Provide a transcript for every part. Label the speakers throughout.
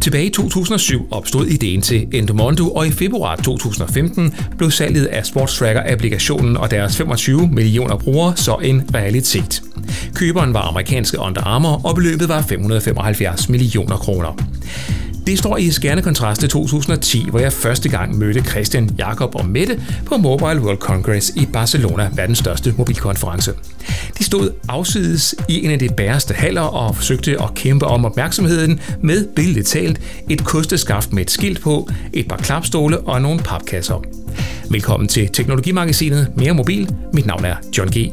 Speaker 1: Tilbage i 2007 opstod ideen til Endomondo, og i februar 2015 blev salget af Sportstracker-applikationen og deres 25 millioner brugere så en realitet. Køberen var amerikanske Under Armour, og beløbet var 575 millioner kroner. Det står i skærende kontrast til 2010, hvor jeg første gang mødte Christian, Jakob og Mette på Mobile World Congress i Barcelona, verdens største mobilkonference. De stod afsides i en af de bæreste haller og forsøgte at kæmpe om opmærksomheden med billedet talt et kosteskaft med et skilt på, et par klapstole og nogle papkasser. Velkommen til Teknologimagasinet Mere Mobil. Mit navn er John G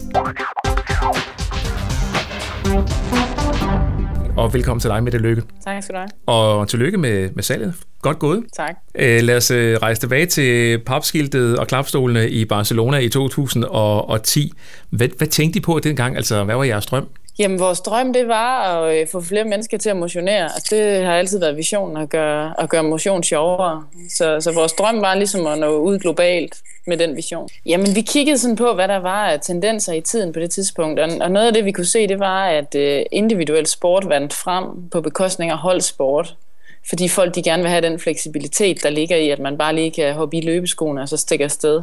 Speaker 1: og velkommen til dig, med det Lykke.
Speaker 2: Tak skal du have.
Speaker 1: Og tillykke med, med salget. Godt gået.
Speaker 2: Tak.
Speaker 1: Æ, lad os øh, rejse tilbage til papskiltet og klapstolene i Barcelona i 2010. Hvad, hvad tænkte I på dengang? Altså, hvad var jeres drøm?
Speaker 2: Jamen, vores drøm, det var at øh, få flere mennesker til at motionere. Altså, det har altid været visionen at gøre, at gøre motion sjovere. Så, så vores drøm var ligesom at nå ud globalt med den vision. Jamen, vi kiggede sådan på, hvad der var af tendenser i tiden på det tidspunkt. Og, og noget af det, vi kunne se, det var, at øh, individuel sport vandt frem på bekostning af holdsport. Fordi folk de gerne vil have den fleksibilitet, der ligger i, at man bare lige kan hoppe i løbeskoene og så stikke afsted.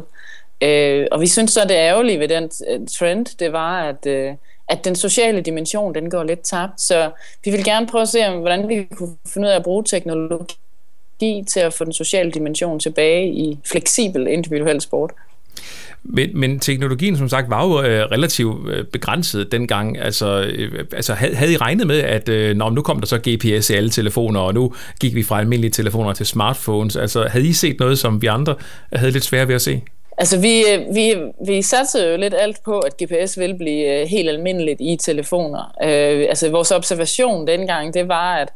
Speaker 2: Øh, og vi synes så, det ærgerlige ved den øh, trend, det var, at... Øh, at den sociale dimension, den går lidt tabt. Så vi vil gerne prøve at se, hvordan vi kunne finde ud af at bruge teknologi til at få den sociale dimension tilbage i fleksibel individuel sport.
Speaker 1: Men, men teknologien, som sagt, var jo øh, relativt øh, begrænset dengang. Altså, øh, altså havde I regnet med, at øh, når nu kom der så GPS i alle telefoner, og nu gik vi fra almindelige telefoner til smartphones. Altså, havde I set noget, som vi andre havde lidt svært ved at se?
Speaker 2: Altså, vi, øh, vi, vi satser jo lidt alt på, at GPS vil blive øh, helt almindeligt i telefoner. Øh, altså, vores observation dengang, det var, at,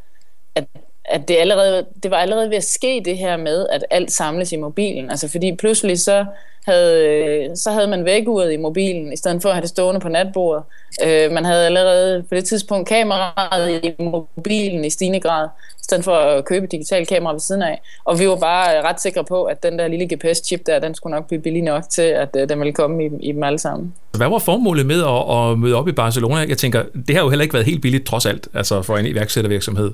Speaker 2: at, at det, allerede, det var allerede ved at ske det her med, at alt samles i mobilen. Altså, fordi pludselig så havde, øh, så havde man vækkeuret i mobilen, i stedet for at have det stående på natbordet. Øh, man havde allerede på det tidspunkt kameraet i mobilen i stigende grad, i stedet for at købe digital kamera ved siden af. Og vi var bare ret sikre på, at den der lille GPS-chip der, den skulle nok blive billig nok til, at øh, den ville komme i, i dem alle sammen.
Speaker 1: Hvad var formålet med at, at møde op i Barcelona? Jeg tænker, det har jo heller ikke været helt billigt trods alt, altså for en iværksættervirksomhed.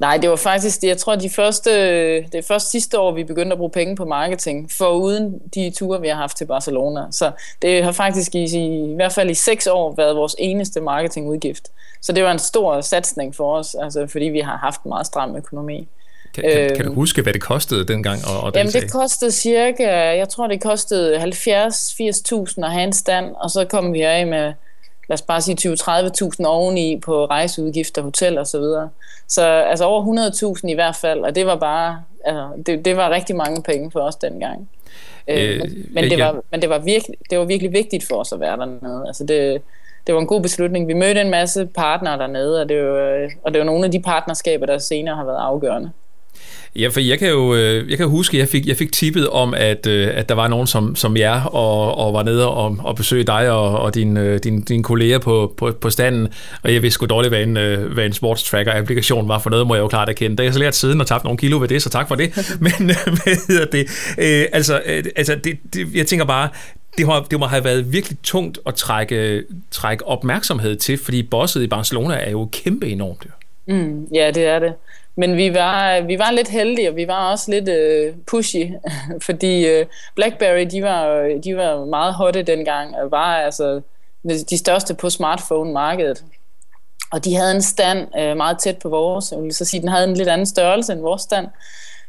Speaker 2: Nej, det var faktisk, jeg tror, de første, det er først sidste år, vi begyndte at bruge penge på marketing, for uden de ture, vi har haft til Barcelona. Så det har faktisk i, i, i hvert fald i seks år været vores eneste marketingudgift. Så det var en stor satsning for os, altså, fordi vi har haft en meget stram økonomi.
Speaker 1: Kan, kan, kan du øhm, huske, hvad det kostede dengang? Og, og
Speaker 2: jamen, det kostede cirka, jeg tror, det kostede 70-80.000 at have en stand, og så kom vi af med lad os bare sige 20-30.000 oveni på rejseudgifter, hotel og så videre. Så altså over 100.000 i hvert fald, og det var bare, altså, det, det var rigtig mange penge for os dengang. Øh, øh, men, det var, men det var, virkelig, det var virkelig vigtigt for os at være dernede. Altså det, det var en god beslutning. Vi mødte en masse partnere dernede, og det var, og det var nogle af de partnerskaber, der senere har været afgørende.
Speaker 1: Ja, for jeg kan jo øh, jeg kan huske, at jeg fik, jeg fik tippet om, at, øh, at der var nogen som, som jer, og, og var nede og, og besøge dig og, og dine øh, din, din kolleger på, på, på standen, og jeg vidste sgu dårligt, hvad en, hvad en sports tracker-applikation var, for noget må jeg jo klart erkende. Det har jeg så lært siden og tabt nogle kilo ved det, så tak for det. Men hvad hedder det? Øh, altså, altså det, det, jeg tænker bare, det, har, det må have været virkelig tungt at trække, trække opmærksomhed til, fordi bosset i Barcelona er jo kæmpe enormt.
Speaker 2: Mm, ja, det er det. Men vi var, vi var lidt heldige, og vi var også lidt øh, pushy, fordi øh, BlackBerry, de var, de var meget hotte dengang, og var altså de største på smartphone-markedet. Og de havde en stand øh, meget tæt på vores. Jeg vil så sige, den havde en lidt anden størrelse end vores stand.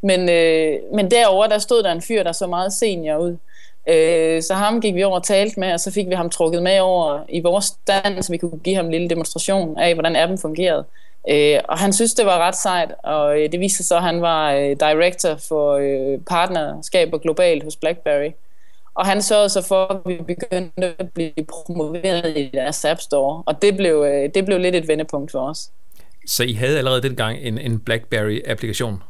Speaker 2: Men, øh, men derover der stod der en fyr, der så meget senior ud. Øh, så ham gik vi over og talte med, og så fik vi ham trukket med over i vores stand, så vi kunne give ham en lille demonstration af, hvordan appen fungerede. Øh, og han synes, det var ret sejt, og øh, det viste sig så, at han var øh, director for øh, partnerskaber globalt hos BlackBerry. Og han sørgede så for, at vi begyndte at blive promoveret i deres App Store, og det blev, øh, det blev lidt et vendepunkt for os.
Speaker 1: Så I havde allerede dengang en, en BlackBerry-applikation?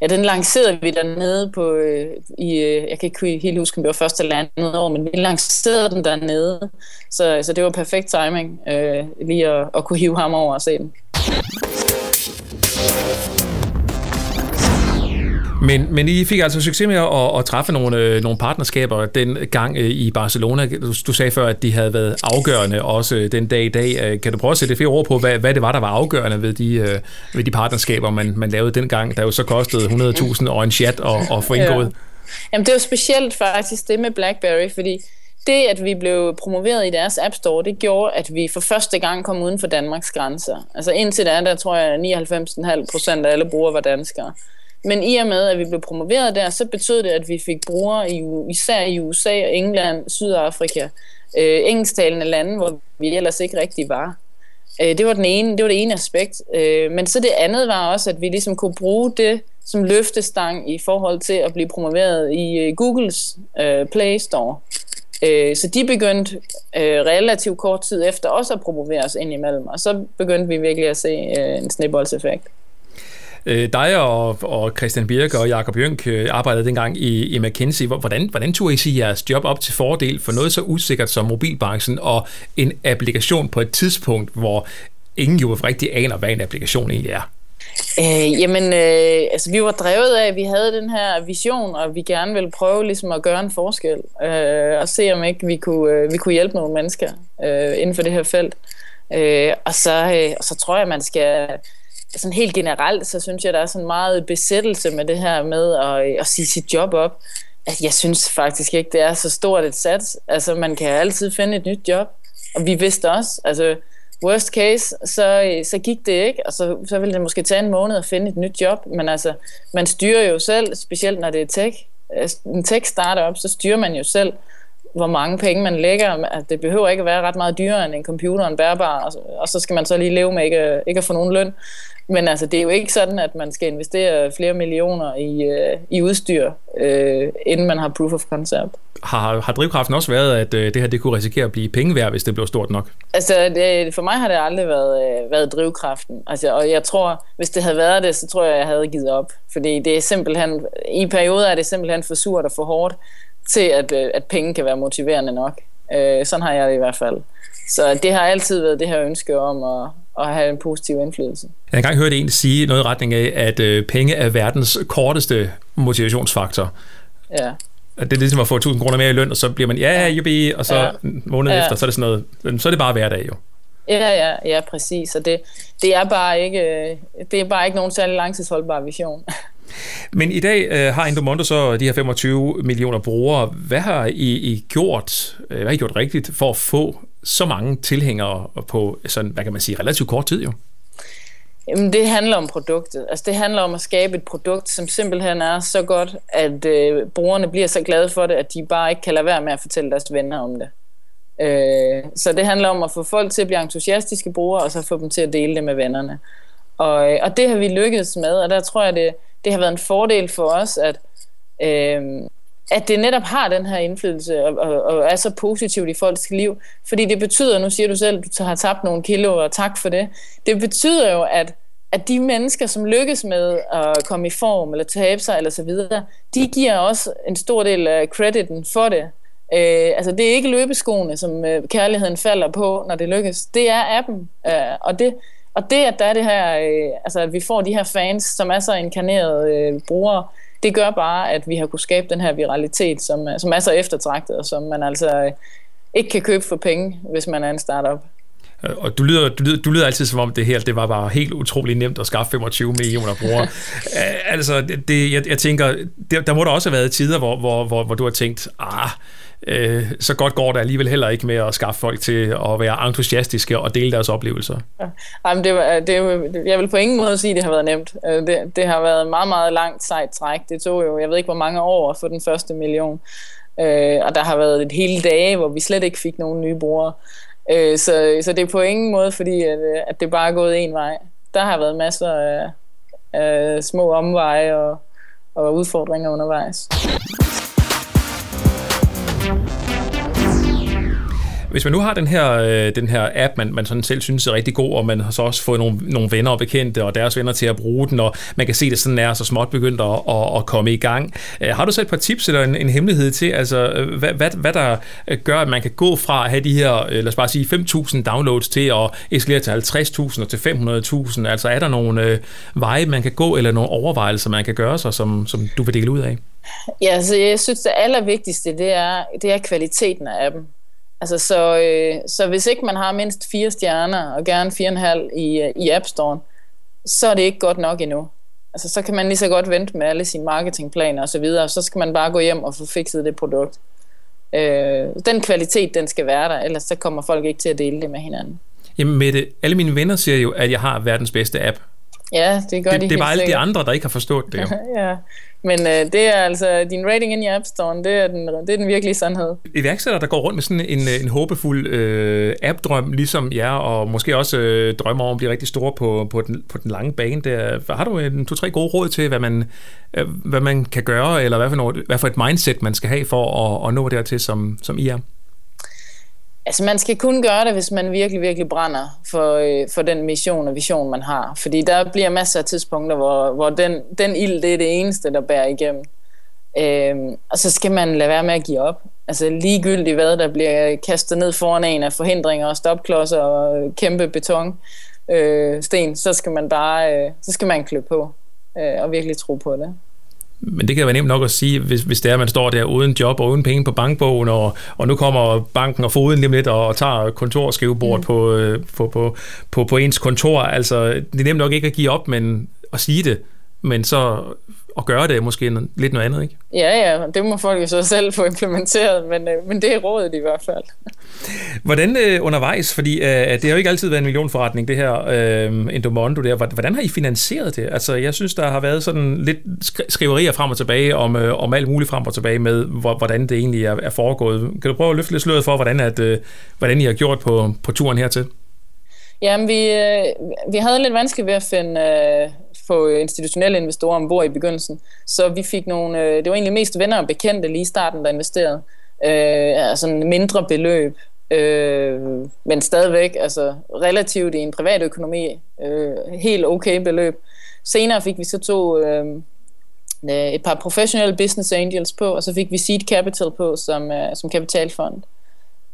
Speaker 2: Ja, den lancerede vi dernede på, øh, i, øh, jeg kan ikke helt huske, om det var første eller andet år, men vi lancerede den dernede, så, så det var perfekt timing øh, lige at, at kunne hive ham over og se den.
Speaker 1: Men, men I fik altså succes med at, at træffe nogle, øh, nogle partnerskaber den gang øh, i Barcelona. Du, du sagde før, at de havde været afgørende også den dag i dag. Kan du prøve at sætte flere ord på, hvad, hvad det var, der var afgørende ved de, ved de partnerskaber, man, man lavede dengang, der jo så kostede 100.000 og en chat at, at få indgået? Ja.
Speaker 2: Jamen, det var specielt faktisk det med BlackBerry, fordi det, at vi blev promoveret i deres App Store, det gjorde, at vi for første gang kom uden for Danmarks grænser. Altså indtil da, der tror jeg, 99,5 procent af alle brugere var danskere. Men i og med, at vi blev promoveret der, så betød det, at vi fik brugere i, især i USA og England, Sydafrika, øh, engelsktalende lande, hvor vi ellers ikke rigtig var. Øh, det var den ene, det var det ene aspekt. Øh, men så det andet var også, at vi ligesom kunne bruge det som løftestang i forhold til at blive promoveret i øh, Googles øh, Play Store. Øh, så de begyndte øh, relativt kort tid efter også at promovere os ind imellem, og så begyndte vi virkelig at se øh, en snibboldseffekt.
Speaker 1: Øh, dig og, og Christian Birke og Jakob Jønk øh, arbejdede dengang i, i McKinsey. Hvordan, hvordan tog I sige jeres job op til fordel for noget så usikkert som mobilbranchen og en applikation på et tidspunkt, hvor ingen jo rigtig aner, hvad en applikation egentlig er?
Speaker 2: Øh, jamen, øh, altså vi var drevet af, at vi havde den her vision, og vi gerne ville prøve ligesom at gøre en forskel, øh, og se om ikke vi kunne, øh, vi kunne hjælpe nogle mennesker øh, inden for det her felt. Øh, og, så, øh, og så tror jeg, man skal, sådan helt generelt, så synes jeg, der er sådan meget besættelse med det her med at, øh, at sige sit job op. Altså, jeg synes faktisk ikke, det er så stort et sats. Altså, man kan altid finde et nyt job. Og vi vidste også, altså, worst case, så, så gik det ikke, og så, så ville det måske tage en måned at finde et nyt job, men altså, man styrer jo selv, specielt når det er tech, altså, en tech-startup, så styrer man jo selv, hvor mange penge man lægger. Altså, det behøver ikke at være ret meget dyrere end en computer og en bærbar, og så, og så skal man så lige leve med ikke, ikke at få nogen løn. Men altså, det er jo ikke sådan, at man skal investere flere millioner i, øh, i udstyr, øh, inden man har proof of concept.
Speaker 1: Har, har drivkraften også været, at øh, det her det kunne risikere at blive penge værd, hvis det blev stort nok?
Speaker 2: Altså, det, for mig har det aldrig været, øh, været drivkraften. Altså, og jeg tror, hvis det havde været det, så tror jeg, jeg havde givet op. Fordi det er simpelthen, i perioder er det simpelthen for surt og for hårdt til, at, øh, at penge kan være motiverende nok. Øh, sådan har jeg det i hvert fald. Så det har altid været det her ønske om at, at have en positiv indflydelse.
Speaker 1: Jeg har engang hørt en sige noget i retning af, at øh, penge er verdens korteste motivationsfaktor.
Speaker 2: Ja.
Speaker 1: At det er ligesom at få 1000 kroner mere i løn, og så bliver man, ja, jubi, og så ja. måneden ja. efter, så er det sådan noget, så er det bare hverdag jo.
Speaker 2: Ja, ja, ja, præcis. Og det, det, er bare ikke, det er bare ikke nogen særlig langtidsholdbar vision.
Speaker 1: Men i dag øh, har Endomondo så de her 25 millioner brugere. Hvad har I, I gjort, øh, hvad har I gjort rigtigt for at få så mange tilhængere på sådan, hvad kan man sige, relativt kort tid jo?
Speaker 2: Jamen, det handler om produktet. Altså, det handler om at skabe et produkt, som simpelthen er så godt, at øh, brugerne bliver så glade for det, at de bare ikke kan lade være med at fortælle deres venner om det. Øh, så det handler om at få folk til at blive entusiastiske brugere, og så få dem til at dele det med vennerne. Og, øh, og det har vi lykkedes med, og der tror jeg, det, det har været en fordel for os, at, øh, at det netop har den her indflydelse og, og, og er så positivt i folks liv. Fordi det betyder, nu siger du selv, at du har tabt nogle kilo, og tak for det. Det betyder jo, at at de mennesker, som lykkes med at komme i form eller tabe sig eller så videre, de giver også en stor del af crediten for det. Øh, altså det er ikke løbeskoene, som øh, kærligheden falder på, når det lykkes. Det er appen. Øh, og, det, og det, at der er det her, øh, altså at vi får de her fans, som er så inkarnerede øh, brugere, det gør bare, at vi har kunne skabe den her viralitet, som, øh, som er så eftertragtet, og som man altså øh, ikke kan købe for penge, hvis man er en startup.
Speaker 1: Øh, og du lyder, du, lyder, du lyder altid som om det her, det var bare helt utrolig nemt at skaffe 25 millioner brugere. altså, det, jeg, jeg tænker, der, der må der også have været tider, hvor, hvor, hvor, hvor du har tænkt, ah, øh, så godt går det alligevel heller ikke med at skaffe folk til at være entusiastiske og dele deres oplevelser. Ja.
Speaker 2: Jamen, det, var, øh, det, jeg vil på ingen måde sige, at det har været nemt. Øh, det, det har været meget, meget langt sejt træk. Det tog jo, jeg ved ikke, hvor mange år at få den første million. Øh, og der har været et hele dage, hvor vi slet ikke fik nogen nye brugere. Øh, så, så det er på ingen måde, fordi at, øh, at det bare er gået en vej. Der har været masser af, af små omveje og, og udfordringer undervejs.
Speaker 1: Hvis man nu har den her, øh, den her app, man, man sådan selv synes er rigtig god, og man har så også fået nogle, nogle venner og bekendte og deres venner til at bruge den, og man kan se, at det sådan er så småt begyndt at, at, at komme i gang. Øh, har du så et par tips eller en, en hemmelighed til, altså, øh, hvad, hvad, hvad der øh, gør, at man kan gå fra at have de her, øh, lad os bare sige, 5.000 downloads til at eskalere til 50.000 og til 500.000? Altså er der nogle øh, veje, man kan gå, eller nogle overvejelser, man kan gøre sig, som, som du vil dele ud af?
Speaker 2: Ja, så jeg synes, det allervigtigste, det er, det er kvaliteten af appen. Altså, så, øh, så hvis ikke man har mindst fire stjerner, og gerne fire og en halv i, i App Store, så er det ikke godt nok endnu. Altså, så kan man lige så godt vente med alle sine marketingplaner osv., og, og så skal man bare gå hjem og få fikset det produkt. Øh, den kvalitet, den skal være der, ellers så kommer folk ikke til at dele det med hinanden.
Speaker 1: Jamen Mette, alle mine venner siger jo, at jeg har verdens bedste app.
Speaker 2: Ja, det gør
Speaker 1: det,
Speaker 2: de
Speaker 1: Det er bare alle de andre, der ikke har forstået det jo.
Speaker 2: ja, men øh, det er altså, din rating ind i App Store, det er den, det er den virkelige sandhed.
Speaker 1: Iværksættere, der går rundt med sådan en, en håbefuld øh, app-drøm, ligesom jer, og måske også øh, drømmer om at blive rigtig store på, på, den, på den lange bane. Der, har du en to-tre gode råd til, hvad man, øh, hvad man kan gøre, eller hvad for, noget, hvad for et mindset, man skal have for at, at nå dertil, som, som I er?
Speaker 2: Altså man skal kun gøre det, hvis man virkelig, virkelig brænder for, øh, for den mission og vision, man har. Fordi der bliver masser af tidspunkter, hvor, hvor den, den ild, det er det eneste, der bærer igennem. Øh, og så skal man lade være med at give op. Altså ligegyldigt hvad, der bliver kastet ned foran en af forhindringer og stopklodser og kæmpe beton øh, sten, så skal man bare, øh, så skal man klø på øh, og virkelig tro på det.
Speaker 1: Men det kan være nemt nok at sige, hvis, hvis det er, at man står der uden job og uden penge på bankbogen, og, og nu kommer banken og foden lige lidt og, og tager kontorskrivebordet mm. på, øh, på, på, på, på ens kontor. Altså, det er nemt nok ikke at give op, men at sige det, men så at gøre det måske lidt noget andet, ikke?
Speaker 2: Ja, ja, det må folk jo så selv få implementeret, men, øh, men det er rådet i hvert fald.
Speaker 1: Hvordan øh, undervejs, fordi øh, det har jo ikke altid været en millionforretning, det her øh, Endomondo der, hvordan har I finansieret det? Altså, jeg synes, der har været sådan lidt skriverier frem og tilbage om, øh, om alt muligt frem og tilbage med, hvordan det egentlig er, er foregået. Kan du prøve at løfte lidt sløret for, hvordan, at, øh, hvordan I har gjort på, på turen hertil?
Speaker 2: Jamen, vi, øh, vi havde lidt vanskeligt ved at finde, øh, få øh, institutionelle investorer ombord i begyndelsen. Så vi fik nogle, øh, det var egentlig mest venner og bekendte lige i starten, der investerede. Øh, altså en mindre beløb, øh, men stadigvæk altså relativt i en privat økonomi, øh, helt okay beløb. Senere fik vi så to øh, øh, et par professionelle business angels på, og så fik vi seed capital på som, øh, som kapitalfond.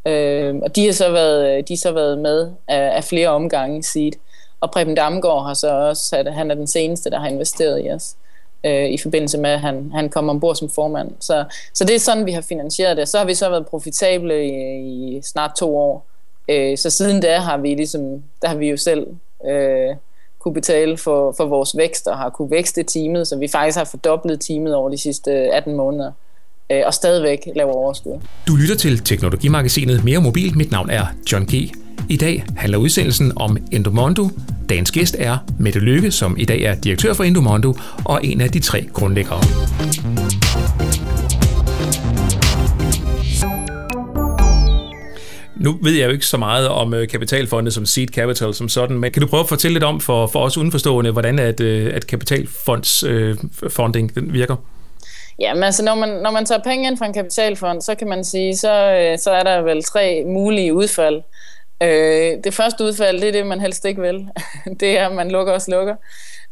Speaker 2: Øh, og de har så været, øh, de har så været med af, af flere omgange seed. Og Preben Damgaard har så også, at han er den seneste, der har investeret i os øh, i forbindelse med, at han, han kom ombord som formand. Så, så det er sådan, vi har finansieret det. Så har vi så været profitable i, i snart to år. Øh, så siden da har vi ligesom, der har vi jo selv øh, kunne betale for, for vores vækst og har kunne vækste teamet, så vi faktisk har fordoblet teamet over de sidste 18 måneder øh, og stadigvæk laver overskud.
Speaker 1: Du lytter til Teknologimagasinet Mere Mobil. Mit navn er John G. I dag handler udsendelsen om Endomondo. Dagens gæst er Mette Lykke, som i dag er direktør for Endomondo og en af de tre grundlæggere. Nu ved jeg jo ikke så meget om øh, kapitalfonde som seed capital som sådan, men kan du prøve at fortælle lidt om for, for os udenforstående, hvordan at, øh, at kapitalfondsfunding øh, virker?
Speaker 2: Ja, men altså, når man, når man tager penge ind fra en kapitalfond, så kan man sige, så, øh, så er der vel tre mulige udfald. Øh, det første udfald, det er det, man helst ikke vil. det er, at man lukker og slukker.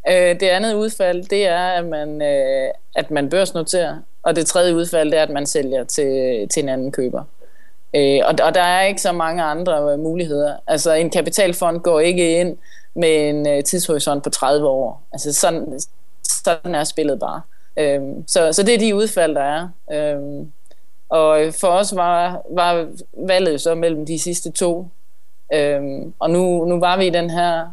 Speaker 2: Øh, det andet udfald, det er, at man, øh, at man børsnoterer. Og det tredje udfald, det er, at man sælger til, til en anden køber. Øh, og, og der er ikke så mange andre øh, muligheder. Altså, en kapitalfond går ikke ind med en øh, tidshorisont på 30 år. Altså, sådan, sådan er spillet bare. Øh, så, så det er de udfald, der er. Øh, og for os var, var valget så mellem de sidste to. Øhm, og nu, nu var vi i den her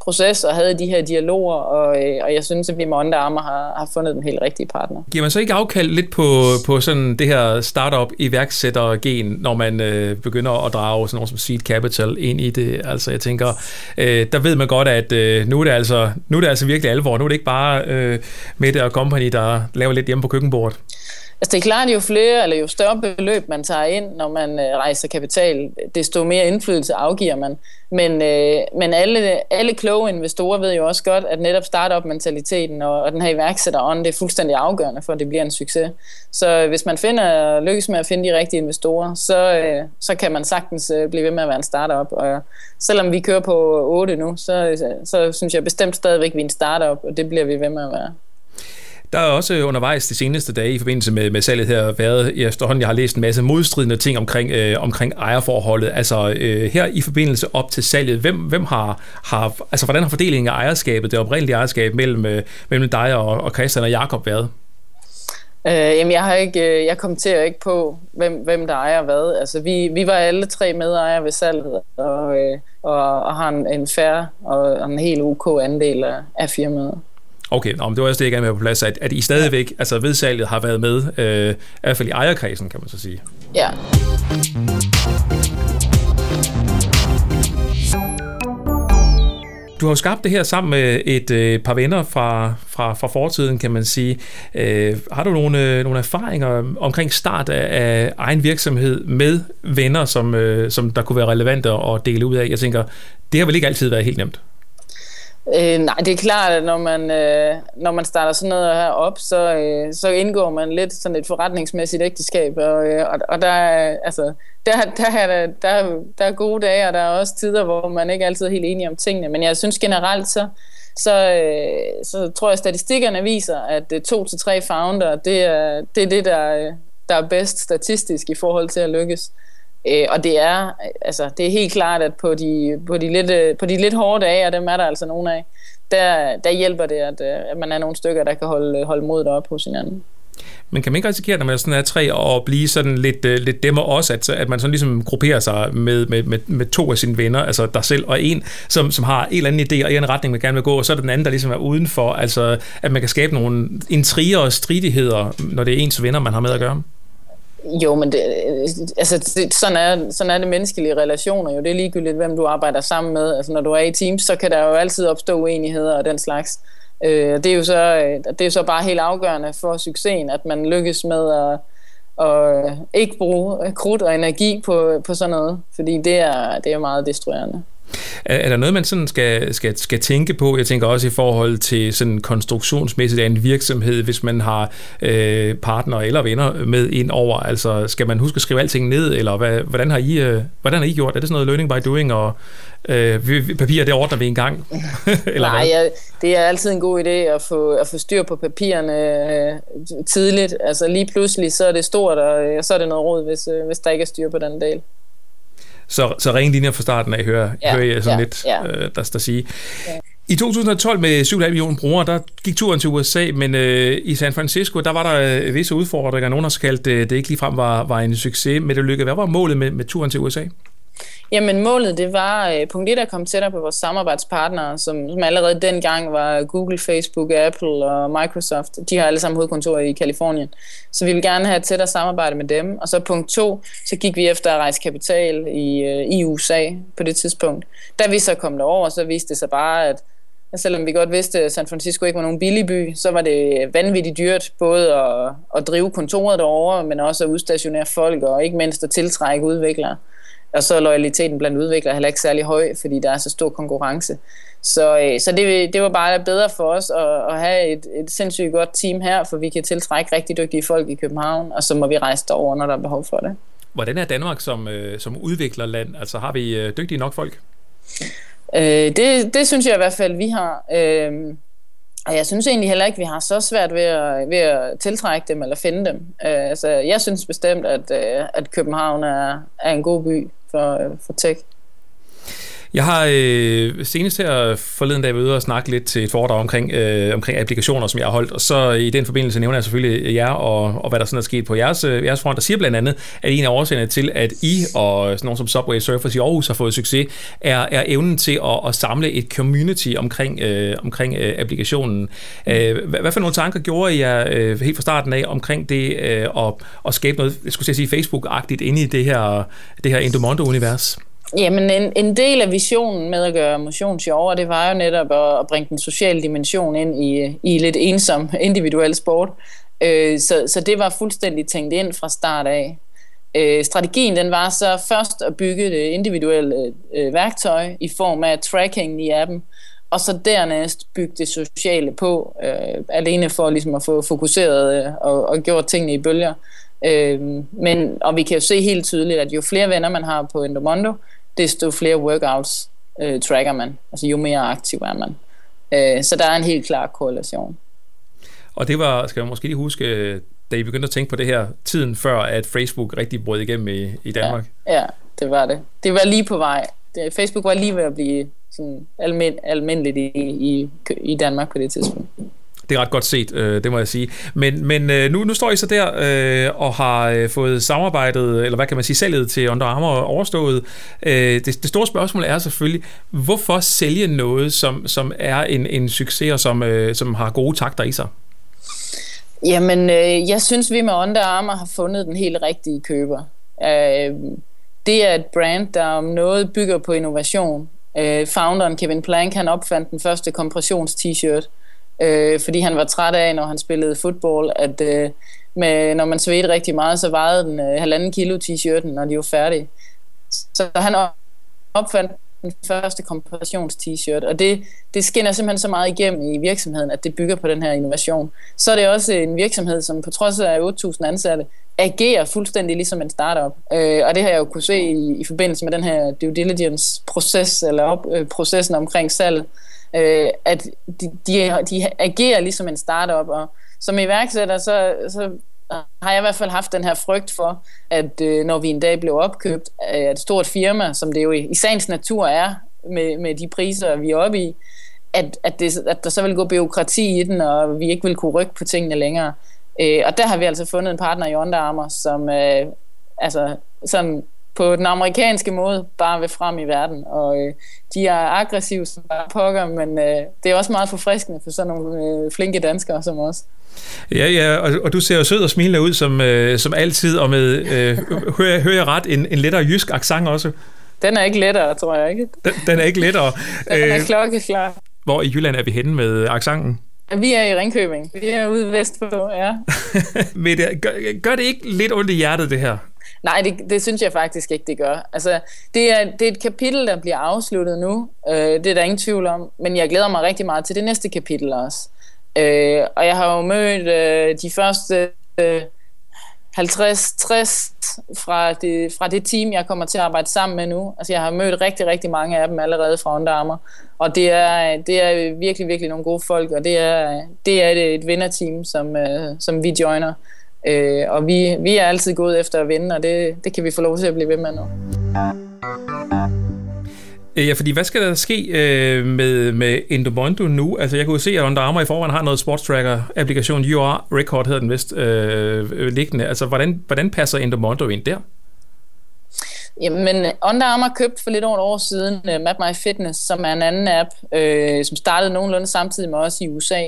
Speaker 2: proces og havde de her dialoger, og, øh, og jeg synes, at vi med Onda Armer har, har fundet den helt rigtige partner.
Speaker 1: Giver man så ikke afkald lidt på, på sådan det her startup iværksætter-gen, når man øh, begynder at drage sådan noget som seed capital ind i det? Altså jeg tænker, øh, der ved man godt, at øh, nu, er det altså, nu er det altså virkelig alvor. Nu er det ikke bare øh, Mette og company, der laver lidt hjemme på køkkenbordet.
Speaker 2: Altså det er klart, jo flere eller jo større beløb man tager ind, når man øh, rejser kapital, desto mere indflydelse afgiver man. Men, øh, men alle, alle kloge investorer ved jo også godt, at netop startup-mentaliteten og, og den her iværksætterånd, det er fuldstændig afgørende for, at det bliver en succes. Så øh, hvis man finder, lykkes med at finde de rigtige investorer, så, øh, så kan man sagtens øh, blive ved med at være en startup. Og selvom vi kører på 8 nu, så, øh, så synes jeg bestemt stadigvæk, at vi er en startup, og det bliver vi ved med at være.
Speaker 1: Der er også undervejs de seneste dage i forbindelse med, med salget her været, i efterhånden jeg har læst en masse modstridende ting omkring, øh, omkring ejerforholdet. Altså øh, her i forbindelse op til salget, hvem, hvem har, har, altså hvordan har fordelingen af ejerskabet, det oprindelige ejerskab mellem, øh, mellem dig og, og Christian og Jakob været?
Speaker 2: Øh, jamen, jeg har ikke, øh, jeg kommenterer ikke på, hvem, hvem der ejer hvad. Altså, vi, vi var alle tre medejere ved salget, og, øh, og, og har en, en færre og en helt OK andel af, af firmaet.
Speaker 1: Okay, nå, men det var også det, jeg gerne med på plads, at, at I stadigvæk, ja. altså vedsalget har været med, øh, i hvert fald i ejerkredsen, kan man så sige.
Speaker 2: Ja.
Speaker 1: Du har jo skabt det her sammen med et øh, par venner fra, fra, fra fortiden, kan man sige. Øh, har du nogle, øh, nogle erfaringer omkring start af, af egen virksomhed med venner, som, øh, som der kunne være relevante at dele ud af? Jeg tænker, det har vel ikke altid været helt nemt?
Speaker 2: Øh, nej, det er klart, at når man, øh, når man starter sådan noget her op, så, øh, så indgår man lidt sådan et forretningsmæssigt ægteskab, og, øh, og, og der, altså, der, der, er, der, der er gode dage, og der er også tider, hvor man ikke altid er helt enig om tingene, men jeg synes generelt, så, så, øh, så tror jeg, at statistikkerne viser, at øh, to til tre founder, det er det, er det der, øh, der er bedst statistisk i forhold til at lykkes. Øh, Øh, og det er, altså, det er helt klart, at på de, på de, lidt, øh, på de lidt hårde dage, og dem er der altså nogle af, der, der hjælper det, at, øh, at man er nogle stykker, der kan holde, holde modet op hos hinanden.
Speaker 1: Men kan man ikke risikere, når man er sådan er tre, og blive sådan lidt, lidt lidt og også, at, at man sådan ligesom grupperer sig med, med, med, med to af sine venner, altså dig selv og en, som, som har en eller anden idé og en retning, man gerne vil gå, og så er der den anden, der ligesom er udenfor, altså at man kan skabe nogle intriger og stridigheder, når det er ens venner, man har med at gøre?
Speaker 2: Jo, men det, øh, altså, det, sådan, er, sådan er det menneskelige relationer jo. Det er ligegyldigt, hvem du arbejder sammen med. Altså, når du er i teams, så kan der jo altid opstå uenigheder og den slags. Øh, det, er jo så, øh, det er jo så bare helt afgørende for succesen, at man lykkes med at, at øh, ikke bruge krudt og energi på, på sådan noget, fordi det er, det er meget destruerende.
Speaker 1: Er, er der noget, man sådan skal, skal, skal tænke på? Jeg tænker også i forhold til sådan konstruktionsmæssigt af en virksomhed, hvis man har øh, partner eller venner med ind over. Altså, skal man huske at skrive alting ned, eller hvad, hvordan, har I, øh, hvordan har I gjort? Er det sådan noget learning by doing, og øh, papir, det ordner vi en gang?
Speaker 2: eller Nej, ja, det er altid en god idé at få, at få styr på papirerne øh, tidligt. Altså lige pludselig, så er det stort, og, og så er det noget råd, hvis, øh, hvis der ikke er styr på den del.
Speaker 1: Så, så ren linjer fra starten af hører, ja, hører jeg sådan ja, lidt, ja. Øh, der, der sige. Ja. I 2012 med 7,5 millioner brugere, der gik turen til USA, men øh, i San Francisco, der var der øh, visse udfordringer. Nogen har kaldt øh, det ikke ligefrem var, var en succes med det lykke. Hvad var målet med, med turen til USA?
Speaker 2: Jamen målet det var øh, punkt 1 at komme tættere på vores samarbejdspartnere, som, som allerede dengang var Google, Facebook, Apple og Microsoft. De har alle sammen hovedkontor i Kalifornien. Så vi vil gerne have et tættere samarbejde med dem. Og så punkt 2, så gik vi efter at rejse kapital i, øh, i USA på det tidspunkt. Da vi så kom derover, så viste det sig bare, at selvom vi godt vidste, at San Francisco ikke var nogen billig by, så var det vanvittigt dyrt både at, at drive kontoret derovre, men også at udstationere folk og ikke mindst at tiltrække udviklere. Og så er loyaliteten blandt udviklere heller ikke særlig høj, fordi der er så stor konkurrence. Så, øh, så det, det var bare bedre for os at, at have et, et sindssygt godt team her, for vi kan tiltrække rigtig dygtige folk i København, og så må vi rejse derover, når der er behov for det.
Speaker 1: Hvordan er Danmark som, øh, som udviklerland? Altså har vi øh, dygtige nok folk?
Speaker 2: Øh, det, det synes jeg i hvert fald, vi har. Øh, og jeg synes egentlig heller ikke, vi har så svært ved at, ved at tiltrække dem eller finde dem. Øh, altså, jeg synes bestemt, at, øh, at København er, er en god by for, øh, for tech.
Speaker 1: Jeg har øh, senest her forleden dag været ude og snakke lidt til et foredrag omkring, øh, omkring applikationer, som jeg har holdt, og så i den forbindelse nævner jeg selvfølgelig jer og, og hvad der sådan er sket på jeres, øh, jeres front, der siger blandt andet, at en af årsagerne til, at I og sådan nogle som Subway Surfers i Aarhus har fået succes, er, er evnen til at, at samle et community omkring, øh, omkring øh, applikationen. Øh, hvad, hvad for nogle tanker gjorde I jer øh, helt fra starten af omkring det øh, at, at skabe noget, jeg skulle sige Facebook-agtigt inde i det her, det her Endomondo-univers?
Speaker 2: Jamen, en, en del af visionen med at gøre motion sjovere, det var jo netop at, at bringe den sociale dimension ind i, i lidt ensom individuel sport. Øh, så, så det var fuldstændig tænkt ind fra start af. Øh, strategien den var så først at bygge det individuelle øh, værktøj i form af tracking i appen, og så dernæst bygge det sociale på, øh, alene for ligesom at få fokuseret øh, og, og gjort tingene i bølger. Øh, men, og vi kan jo se helt tydeligt, at jo flere venner man har på Endomondo, desto flere workouts øh, tracker man, altså jo mere aktiv er man. Øh, så der er en helt klar korrelation.
Speaker 1: Og det var, skal jeg måske lige huske, da I begyndte at tænke på det her, tiden før, at Facebook rigtig brød igennem i, i Danmark?
Speaker 2: Ja, ja, det var det. Det var lige på vej. Facebook var lige ved at blive sådan almend, almindeligt i, i, i Danmark på det tidspunkt.
Speaker 1: Det er ret godt set, øh, det må jeg sige. Men, men øh, nu, nu står I så der øh, og har øh, fået samarbejdet, eller hvad kan man sige, salget til Under Armour overstået. Øh, det, det store spørgsmål er selvfølgelig, hvorfor sælge noget, som, som er en, en succes og som, øh, som har gode takter i sig?
Speaker 2: Jamen, øh, jeg synes, vi med Under Armour har fundet den helt rigtige køber. Øh, det er et brand, der om noget bygger på innovation. Øh, founderen Kevin Plank, han opfandt den første kompressions-t-shirt, øh, fordi han var træt af, når han spillede fodbold, at øh, med, når man svedte rigtig meget, så vejede den øh, halvanden kilo t-shirten, når de var færdige. Så han opfandt den første kompressions-t-shirt, og det, det skinner simpelthen så meget igennem i virksomheden, at det bygger på den her innovation. Så er det også en virksomhed, som på trods af 8.000 ansatte, agerer fuldstændig ligesom en startup. Øh, og det har jeg jo kunne se i, i forbindelse med den her due diligence-proces, eller op, øh, processen omkring salg, øh, at de, de, de agerer ligesom en startup, og som iværksætter, så, så har jeg i hvert fald haft den her frygt for, at øh, når vi en dag blev opkøbt af et stort firma, som det jo i, i sagens natur er, med, med de priser, vi er oppe i, at, at, det, at der så vil gå byråkrati i den, og vi ikke vil kunne rykke på tingene længere. Øh, og der har vi altså fundet en partner i Under Armour, som øh, altså, sådan på den amerikanske måde bare vil frem i verden. Og øh, de er aggressive som bare pokker, men øh, det er også meget forfriskende for sådan nogle øh, flinke danskere som os.
Speaker 1: Ja, ja, og, og du ser jo sød og smilende ud som, øh, som altid, og med, øh, hører, hører jeg ret, en, en lettere jysk accent også?
Speaker 2: Den er ikke lettere, tror jeg ikke.
Speaker 1: Den, den er ikke lettere.
Speaker 2: den er øh, klokkeklar.
Speaker 1: Hvor i Jylland er vi henne med accenten?
Speaker 2: Vi er i Ringkøbing. Vi er ude vestpå, ja.
Speaker 1: Men gør, gør det ikke lidt ondt i hjertet, det her?
Speaker 2: Nej, det, det synes jeg faktisk ikke, det gør. Altså, det er, det er et kapitel, der bliver afsluttet nu. Øh, det er der ingen tvivl om. Men jeg glæder mig rigtig meget til det næste kapitel også. Øh, og jeg har jo mødt øh, de første øh, 50-60 fra det, fra det team, jeg kommer til at arbejde sammen med nu. Altså, jeg har mødt rigtig, rigtig mange af dem allerede fra Underarmer. Og det er, det er virkelig, virkelig nogle gode folk, og det er, det er et, et vinderteam, som, øh, som vi joiner. Øh, og vi, vi er altid gået efter at vinde, og det, det kan vi få lov til at blive ved med nu.
Speaker 1: Ja, fordi hvad skal der ske øh, med, med Endomondo nu? Altså, jeg kunne se, at Under Armour i forvejen har noget sportstracker-applikation, UR Record hedder den vist, øh, liggende. Altså, hvordan, hvordan passer Endomondo ind der?
Speaker 2: Jamen, Under Armour købte for lidt over et år siden uh, Map My Fitness, som er en anden app, øh, som startede nogenlunde samtidig med os i USA.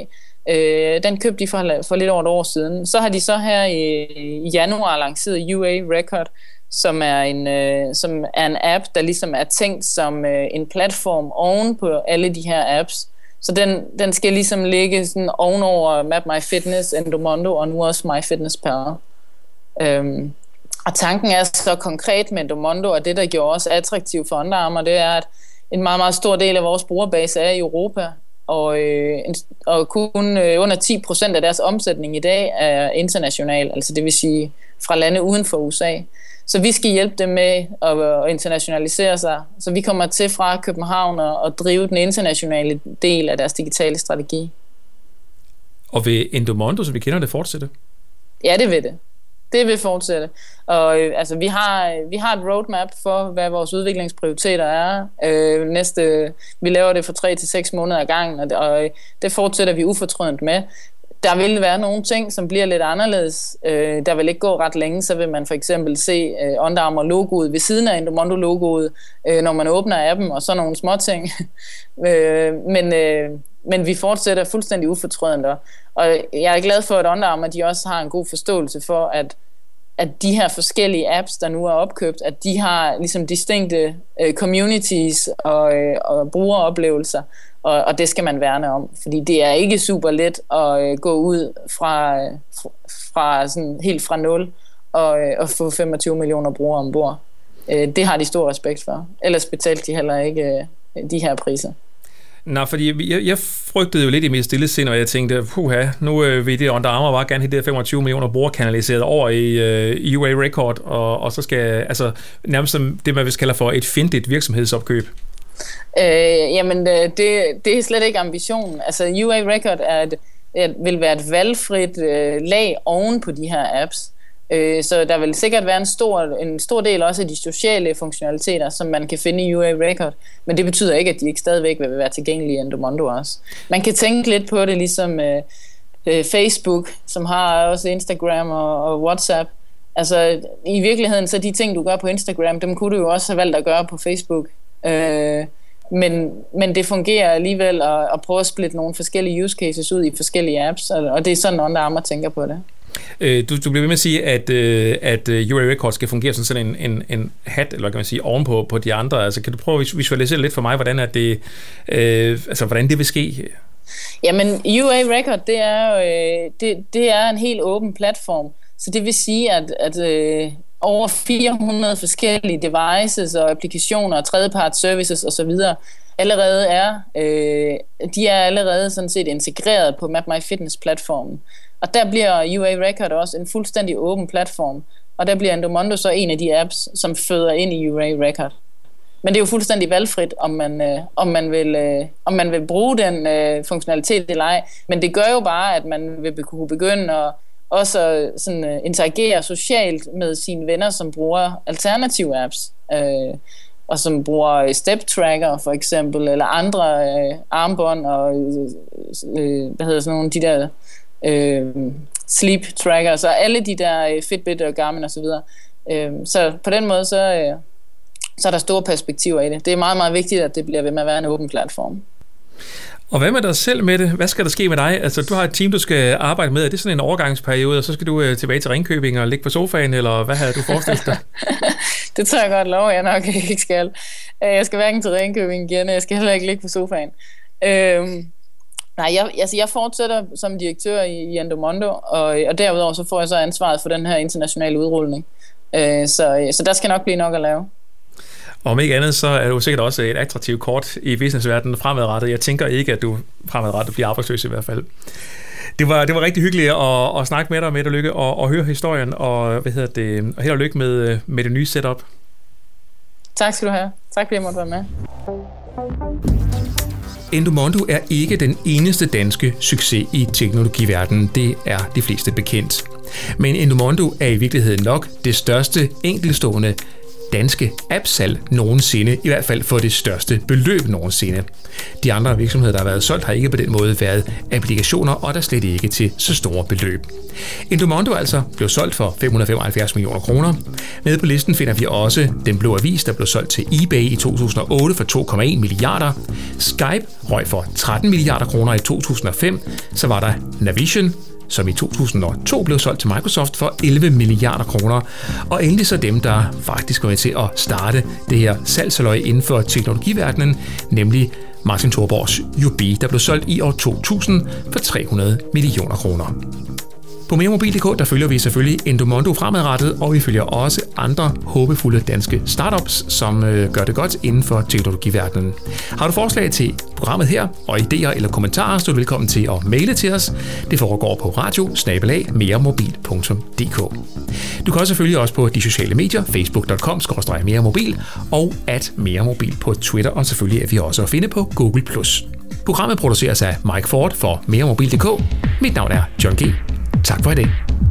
Speaker 2: Øh, den købte de for, for lidt over et år siden. Så har de så her i, i januar lanceret UA Record, som er en øh, som er en app, der ligesom er tænkt som øh, en platform oven på alle de her apps. Så den, den skal ligesom ligge sådan ovenover Map My Fitness, Endomondo og nu også My Fitness Pal. Øhm, og tanken er så konkret med Endomondo, og det, der gjorde os attraktiv for Under Armour, det er, at en meget, meget stor del af vores brugerbase er i Europa, og, øh, og kun øh, under 10 procent af deres omsætning i dag er international, altså det vil sige fra lande uden for USA. Så vi skal hjælpe dem med at, at internationalisere sig. Så vi kommer til fra København og, og drive den internationale del af deres digitale strategi.
Speaker 1: Og vil Endomondo, som vi kender det, fortsætte?
Speaker 2: Ja, det vil det. Det vil fortsætte. Og øh, altså, vi har, øh, vi har et roadmap for, hvad vores udviklingsprioriteter er. Øh, næste, vi laver det for 3 til seks måneder ad gangen, og det, og øh, det fortsætter vi ufortrødent med der vil være nogle ting, som bliver lidt anderledes. Øh, der vil ikke gå ret længe, så vil man for eksempel se øh, Under Armour-logoet ved siden af Endomondo-logoet, øh, når man åbner appen, og så nogle små ting. øh, men, øh, men vi fortsætter fuldstændig ufortrødent. Og jeg er glad for, at Under Armour de også har en god forståelse for, at at de her forskellige apps, der nu er opkøbt, at de har ligesom distinkte øh, communities og, øh, og brugeroplevelser. og, og det skal man værne om, fordi det er ikke super let at øh, gå ud fra, øh, fra sådan helt fra nul og, øh, og få 25 millioner brugere ombord. Øh, det har de stor respekt for. Ellers betalte de heller ikke øh, de her priser.
Speaker 1: Nej, fordi jeg, jeg frygtede jo lidt i mit stille sind, og jeg tænkte, puha, nu øh, vil det Under Armour bare gerne have de 25 millioner brugere kanaliseret over i øh, UA Record, og, og så skal, altså nærmest som det, man vil kalde for et findigt virksomhedsopkøb.
Speaker 2: Øh, jamen, øh, det, det er slet ikke ambitionen. Altså, UA Record er et, et, vil være et valgfrit øh, lag oven på de her apps. Øh, så der vil sikkert være en stor, en stor del også af de sociale funktionaliteter, som man kan finde i UA Record, men det betyder ikke, at de ikke stadigvæk vil være tilgængelige i Endomondo også. Man kan tænke lidt på det ligesom øh, øh, Facebook, som har også Instagram og, og WhatsApp. Altså i virkeligheden, så de ting, du gør på Instagram, dem kunne du jo også have valgt at gøre på Facebook. Øh, men, men det fungerer alligevel at, at prøve at splitte nogle forskellige use cases ud i forskellige apps, og, og det er sådan, Under Armour tænker på det.
Speaker 1: Øh, du, du bliver ved med at sige, at, øh, at øh, UA Records skal fungere som sådan en, en, en hat, eller kan man sige, ovenpå på de andre. Altså, kan du prøve at visualisere lidt for mig, hvordan, er det, øh, altså, hvordan det vil ske?
Speaker 2: Jamen, UA Record, det er, øh, det, det er en helt åben platform. Så det vil sige, at, at øh, over 400 forskellige devices og applikationer og tredjepart services osv. allerede er, øh, de er allerede sådan set integreret på MapMyFitness-platformen. Og der bliver UA Record også en fuldstændig åben platform, og der bliver Endomondo så en af de apps, som føder ind i UA Record. Men det er jo fuldstændig valgfrit, om man, øh, om man, vil, øh, om man vil bruge den øh, funktionalitet eller ej. Men det gør jo bare, at man vil kunne begynde at også øh, sådan, øh, interagere socialt med sine venner, som bruger alternative apps. Øh, og som bruger øh, step tracker for eksempel, eller andre øh, armbånd og øh, øh hvad hedder sådan nogle de der øh, sleep tracker, så alle de der øh, Fitbit og Garmin osv. Så, øh, så på den måde, så, øh, så er der store perspektiver i det. Det er meget, meget vigtigt, at det bliver ved med at være en åben platform.
Speaker 1: Og hvad med dig selv med det? Hvad skal der ske med dig? Altså, du har et team, du skal arbejde med. Er det sådan en overgangsperiode, og så skal du øh, tilbage til Ringkøbing og ligge på sofaen, eller hvad har du forestillet dig?
Speaker 2: det tror jeg godt lov, jeg nok ikke skal. Øh, jeg skal hverken til Ringkøbing igen, og jeg skal heller ikke ligge på sofaen. Øh, Nej, jeg, altså jeg fortsætter som direktør i, i Endomondo, og, og derudover så får jeg så ansvaret for den her internationale udrulning. Øh, så, så der skal nok blive nok at lave.
Speaker 1: Og om ikke andet, så er du sikkert også et attraktivt kort i businessverdenen fremadrettet. Jeg tænker ikke, at du fremadrettet bliver arbejdsløs i hvert fald. Det var, det var rigtig hyggeligt at, at snakke med dig, med dig Lykke, og, og høre historien, og, hvad hedder det, og held og lykke med, med det nye setup.
Speaker 2: Tak skal du have. Tak fordi jeg måtte være med.
Speaker 1: Endomondo er ikke den eneste danske succes i teknologiverdenen, det er de fleste bekendt. Men Endomondo er i virkeligheden nok det største enkelstående danske appsalg nogensinde, i hvert fald for det største beløb nogensinde. De andre virksomheder, der har været solgt, har ikke på den måde været applikationer, og der slet ikke til så store beløb. Endomondo altså blev solgt for 575 millioner kroner. Med på listen finder vi også Den Blå Avis, der blev solgt til eBay i 2008 for 2,1 milliarder. Skype røg for 13 milliarder kroner i 2005. Så var der Navision, som i 2002 blev solgt til Microsoft for 11 milliarder kroner. Og endelig så dem, der faktisk var med til at starte det her salgsaløj inden for teknologiverdenen, nemlig Martin Thorborgs UB, der blev solgt i år 2000 for 300 millioner kroner. På meremobil.dk der følger vi selvfølgelig Endomondo fremadrettet, og vi følger også andre håbefulde danske startups, som øh, gør det godt inden for teknologiverdenen. Har du forslag til programmet her, og idéer eller kommentarer, så er du velkommen til at maile til os. Det foregår på radio meremobil.dk. Du kan også følge os på de sociale medier, facebook.com meremobil og at meremobil på Twitter, og selvfølgelig er vi også at finde på Google+. Programmet produceres af Mike Ford for meremobil.dk. Mit navn er John G. Tak for i dag.